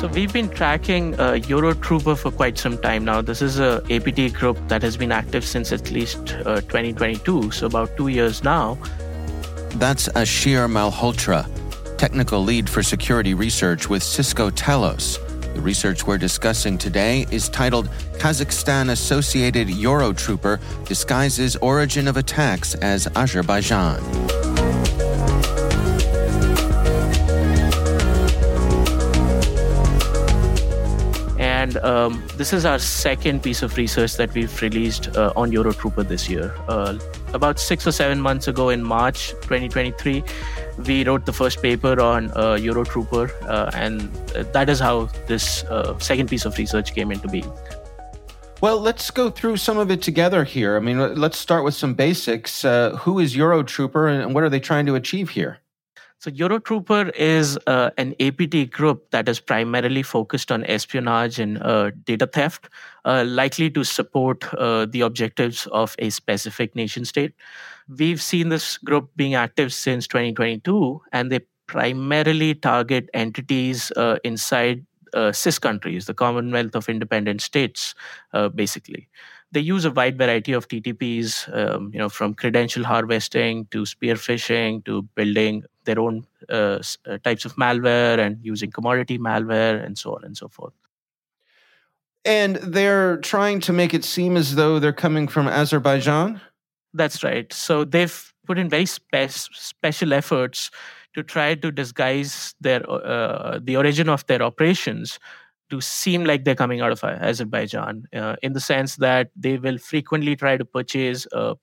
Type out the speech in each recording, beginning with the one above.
So we've been tracking uh, YoroTrooper for quite some time now. This is a APT group that has been active since at least uh, 2022, so about two years now. That's Asheer Malhotra, technical lead for security research with Cisco Talos. The research we're discussing today is titled Kazakhstan Associated YoroTrooper Disguises Origin of Attacks as Azerbaijan. And um, this is our second piece of research that we've released uh, on YoroTrooper this year. Uh, about six or seven months ago in March 2023, we wrote the first paper on uh, YoroTrooper, uh, and that is how this uh, second piece of research came into being. Well, let's go through some of it together here. I mean, let's start with some basics. Uh, who is YoroTrooper and what are they trying to achieve here? So YoroTrooper is uh, an APT group that is primarily focused on espionage and uh, data theft, uh, likely to support uh, the objectives of a specific nation state. We've seen this group being active since 2022, and they primarily target entities uh, inside uh, CIS countries, the Commonwealth of Independent States, basically they use a wide variety of TTPs, um, you know, from credential harvesting to spear phishing to building their own uh, uh, types of malware and using commodity malware and so on and so forth. And they're trying to make it seem as though they're coming from Azerbaijan? That's right. So they've put in very spe- special efforts to try to disguise their uh, the origin of their operations to seem like they're coming out of Azerbaijan, uh, in the sense that they will frequently try to purchase uh,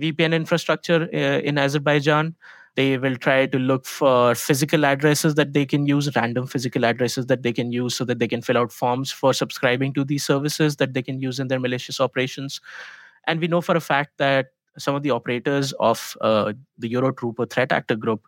VPN infrastructure uh, in Azerbaijan. They will try to look for physical addresses that they can use, random physical addresses that they can use so that they can fill out forms for subscribing to these services that they can use in their malicious operations. And we know for a fact that some of the operators of uh, the YoroTrooper threat actor group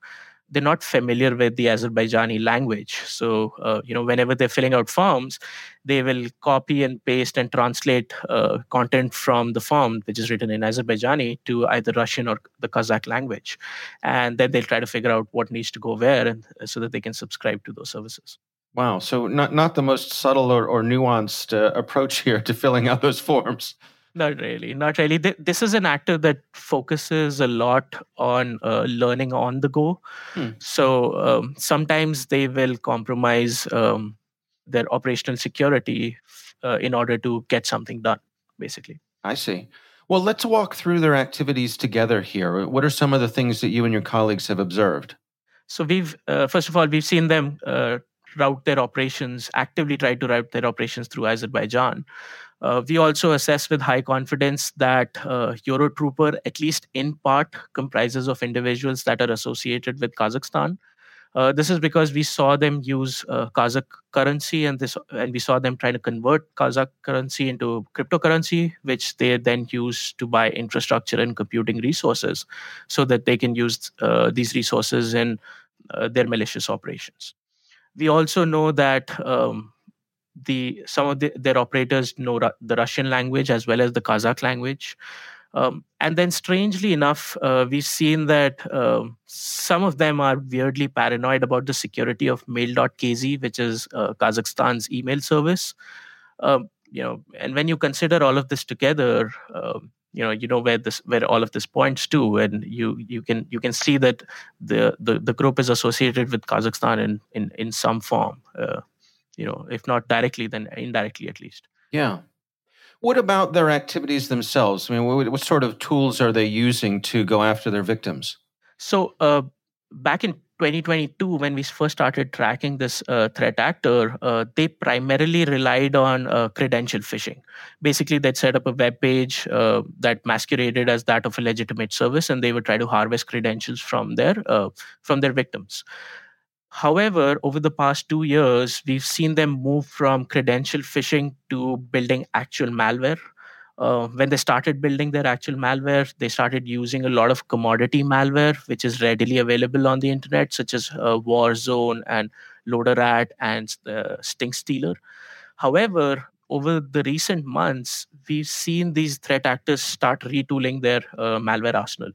they're not familiar with the Azerbaijani language. So, uh, you know, whenever they're filling out forms, they will copy and paste and translate uh, content from the form, which is written in Azerbaijani, to either Russian or the Kazakh language. And then they'll try to figure out what needs to go where and, uh, so that they can subscribe to those services. Wow. So, not, not the most subtle or, or nuanced uh, approach here to filling out those forms. Not really, not really. This is an actor that focuses a lot on uh, learning on the go. Hmm. So um, sometimes they will compromise um, their operational security uh, in order to get something done, basically. I see. Well, let's walk through their activities together here. What are some of the things that you and your colleagues have observed? So we've, uh, first of all, we've seen them uh, route their operations, actively try to route their operations through Azerbaijan. Uh, we also assess with high confidence that uh, YoroTrooper, at least in part, comprises of individuals that are associated with Kazakhstan. Uh, this is because we saw them use uh, Kazakh currency, and this, and we saw them trying to convert Kazakh currency into cryptocurrency, which they then use to buy infrastructure and computing resources, so that they can use uh, these resources in uh, their malicious operations. We also know that um, the some of the, their operators know Ru- the Russian language as well as the Kazakh language. Um, and then, strangely enough, uh, we've seen that uh, some of them are weirdly paranoid about the security of Mail.kz, which is uh, Kazakhstan's email service. Um, you know, and when you consider all of this together, um, you know, you know where this, where all of this points to, and you you can you can see that the the, the group is associated with Kazakhstan in in in some form. You know, if not directly, then indirectly at least. Yeah. What about their activities themselves? I mean, what, what sort of tools are they using to go after their victims? So, uh, back in 2022, when we first started tracking this uh, threat actor, uh, they primarily relied on uh, credential phishing. Basically, they'd set up a web page uh, that masqueraded as that of a legitimate service, and they would try to harvest credentials from their uh, from their victims. However, over the past two years, we've seen them move from credential phishing to building actual malware. Uh, when they started building their actual malware, they started using a lot of commodity malware, which is readily available on the internet, such as uh, Warzone and LodaRAT and uh, Stinkstealer. However, over the recent months, we've seen these threat actors start retooling their uh, malware arsenal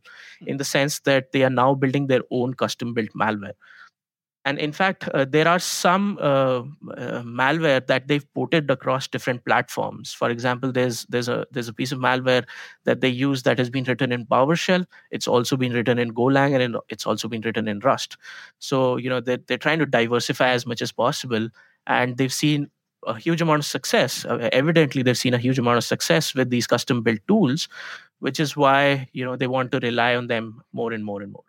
in the sense that they are now building their own custom built malware and in fact uh, there are some uh, uh, malware that they've ported across different platforms. For example there's there's a there's a piece of malware that they use that has been written in powershell. It's also been written in golang and it's also been written in rust. So you know they're, they're trying to diversify as much as possible and they've seen a huge amount of success. Uh, evidently they've seen a huge amount of success with these custom built tools which is why you know they want to rely on them more and more and more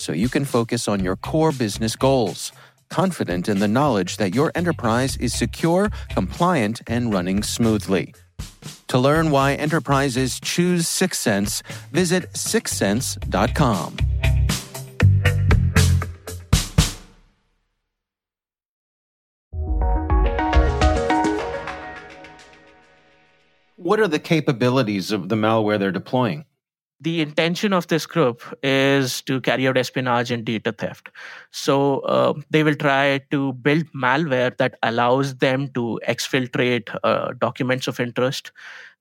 so you can focus on your core business goals. Confident in the knowledge that your enterprise is secure, compliant, and running smoothly. To learn why enterprises choose Syxsense, visit syxsense.com. What are the capabilities of the malware they're deploying? The intention of this group is to carry out espionage and data theft. So uh, they will try to build malware that allows them to exfiltrate uh, documents of interest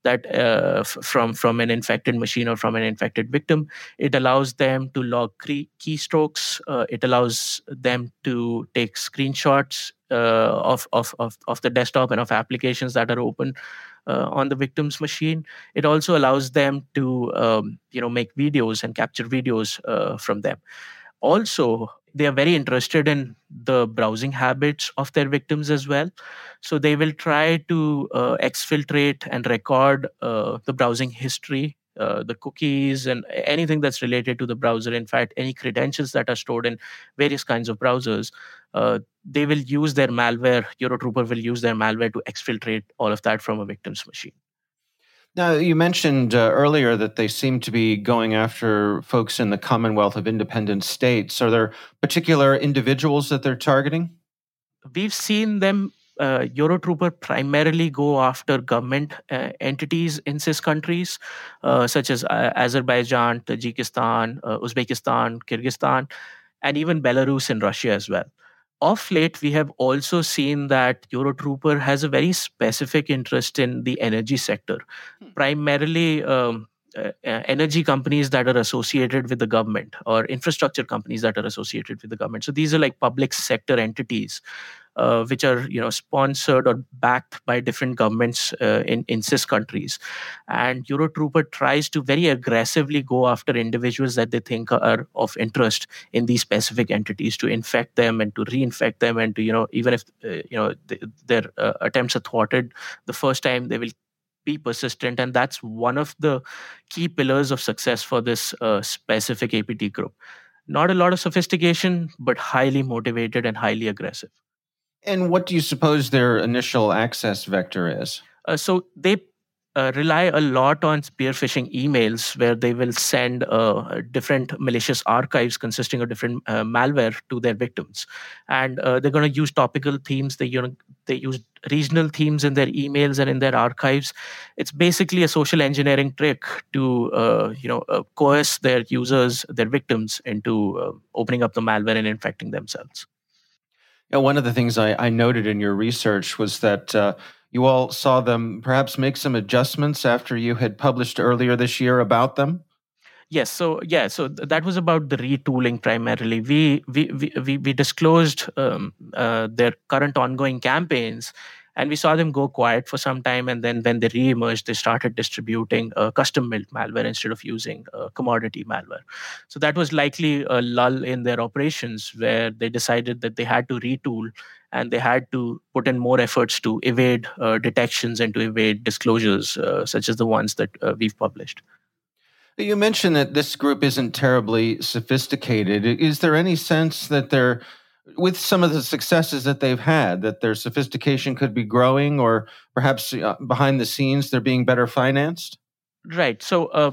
that uh, f- from from an infected machine or from an infected victim. It allows them to log key- keystrokes. Uh, it allows them to take screenshots uh, of, of of of the desktop and of applications that are open uh, on the victim's machine. It also allows them to um, you know make videos and capture videos uh, from them. Also, they are very interested in the browsing habits of their victims as well. So they will try to uh, exfiltrate and record uh, the browsing history uh, the cookies and anything that's related to the browser. In fact, any credentials that are stored in various kinds of browsers, uh, they will use their malware. YoroTrooper will use their malware to exfiltrate all of that from a victim's machine. Now, you mentioned uh, earlier that they seem to be going after folks in the Commonwealth of Independent States. Are there particular individuals that they're targeting? We've seen them uh, YoroTrooper primarily go after government uh, entities in CIS countries, uh, such as uh, Azerbaijan, Tajikistan, uh, Uzbekistan, Kyrgyzstan, and even Belarus and Russia as well. Of late, we have also seen that YoroTrooper has a very specific interest in the energy sector, hmm. primarily um, uh, uh, energy companies that are associated with the government or infrastructure companies that are associated with the government. So these are like public sector entities. Uh, which are you know sponsored or backed by different governments uh, in in CIS countries, and YoroTrooper tries to very aggressively go after individuals that they think are of interest in these specific entities to infect them and to reinfect them and to you know even if uh, you know th- their uh, attempts are thwarted the first time they will be persistent. And that's one of the key pillars of success for this uh, specific apt group. Not a lot of sophistication but highly motivated and highly aggressive and what do you suppose their initial access vector is? Uh, so they uh, rely a lot on spear phishing emails where they will send uh, different malicious archives consisting of different uh, malware to their victims. And uh, they're going to use topical themes. They you know they use regional themes in their emails and in their archives. It's basically a social engineering trick to uh, you know uh, coerce their users their victims into opening up the malware and infecting themselves yeah, one of the things I, I noted in your research was that you all saw them perhaps make some adjustments after you had published earlier this year about them? Yes, so yeah, so that was about the retooling primarily. We we we we, disclosed um, uh, their current ongoing campaigns, and we saw them go quiet for some time. And then when they re-emerged, they started distributing uh, custom-built malware instead of using uh, commodity malware. So that was likely a lull in their operations where they decided that they had to retool and they had to put in more efforts to evade uh, detections and to evade disclosures uh, such as the ones that uh, we've published. You mentioned that this group isn't terribly sophisticated. Is there any sense that they're, with some of the successes that they've had, that their sophistication could be growing, or perhaps uh, behind the scenes they're being better financed? Right. So, uh,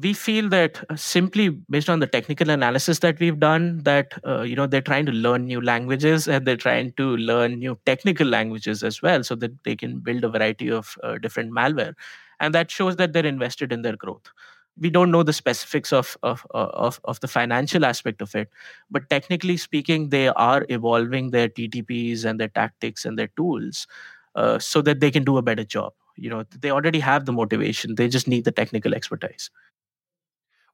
we feel that uh, simply based on the technical analysis that we've done that uh, you know they're trying to learn new languages and they're trying to learn new technical languages as well so that they can build a variety of uh, different malware and that shows that they're invested in their growth we don't know the specifics of, of of of the financial aspect of it but technically speaking they are evolving their ttps and their tactics and their tools uh, so that they can do a better job. You know they already have the motivation they just need the technical expertise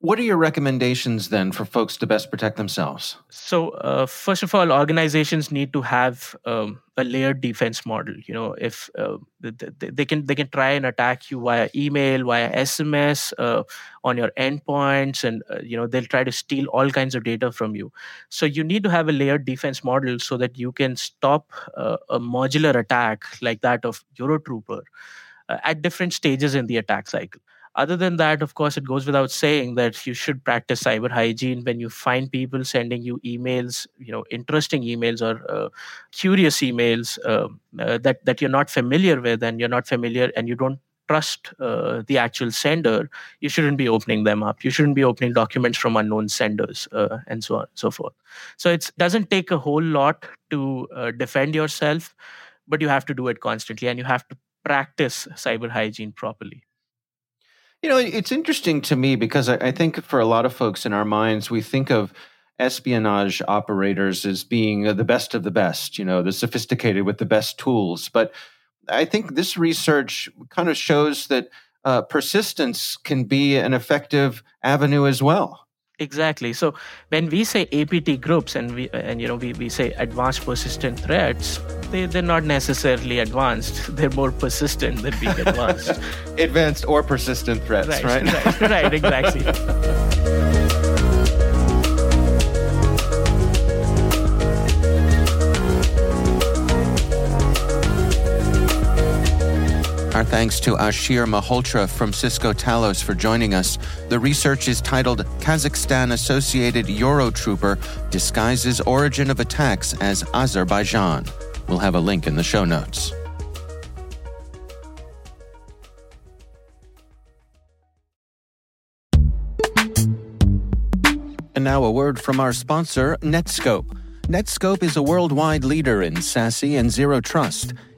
what are your recommendations then for folks to best protect themselves? So, uh, first of all, organizations need to have um, a layered defense model. You know, if uh, they, they, can they can try and attack you via email, via SMS, uh, on your endpoints, and uh, you know they'll try to steal all kinds of data from you. So you need to have a layered defense model so that you can stop uh, a modular attack like that of YoroTrooper uh, at different stages in the attack cycle other than that of course it goes without saying that you should practice cyber hygiene when you find people sending you emails you know interesting emails or uh, curious emails uh, uh, that that you're not familiar with and you're not familiar and you don't trust uh, the actual sender you shouldn't be opening them up. You shouldn't be opening documents from unknown senders uh, and so on and so forth. So it doesn't take a whole lot to uh, defend yourself but you have to do it constantly and you have to practice cyber hygiene properly you know, it's interesting to me because I, I think for a lot of folks in our minds, we think of espionage operators as being the best of the best, you know, the sophisticated with the best tools. But I think this research kind of shows that uh, persistence can be an effective avenue as well. Exactly. So when we say APT groups and we and you know we, we say advanced persistent threats, they they're not necessarily advanced. They're more persistent than being advanced. advanced or persistent threats, right? Right, right, right exactly. Our thanks to Asheer Malhotra from Cisco Talos for joining us. The research is titled Kazakhstan Associated YoroTrooper Disguises Origin of Attacks as Azerbaijan. We'll have a link in the show notes. And now a word from our sponsor, Netskope. Netskope is a worldwide leader in SASE and zero trust.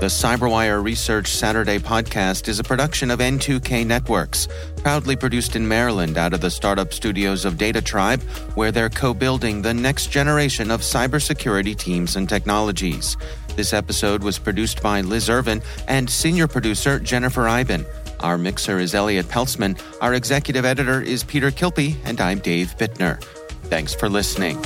The CyberWire Research Saturday podcast is a production of N2K Networks, proudly produced in Maryland out of the startup studios of Data Tribe, where they're co building the next generation of cybersecurity teams and technologies. This episode was produced by Liz Irvin and senior producer Jennifer Eiben. Our mixer is Elliot Peltzman, our executive editor is Peter Kilpe, and I'm Dave Bittner. Thanks for listening.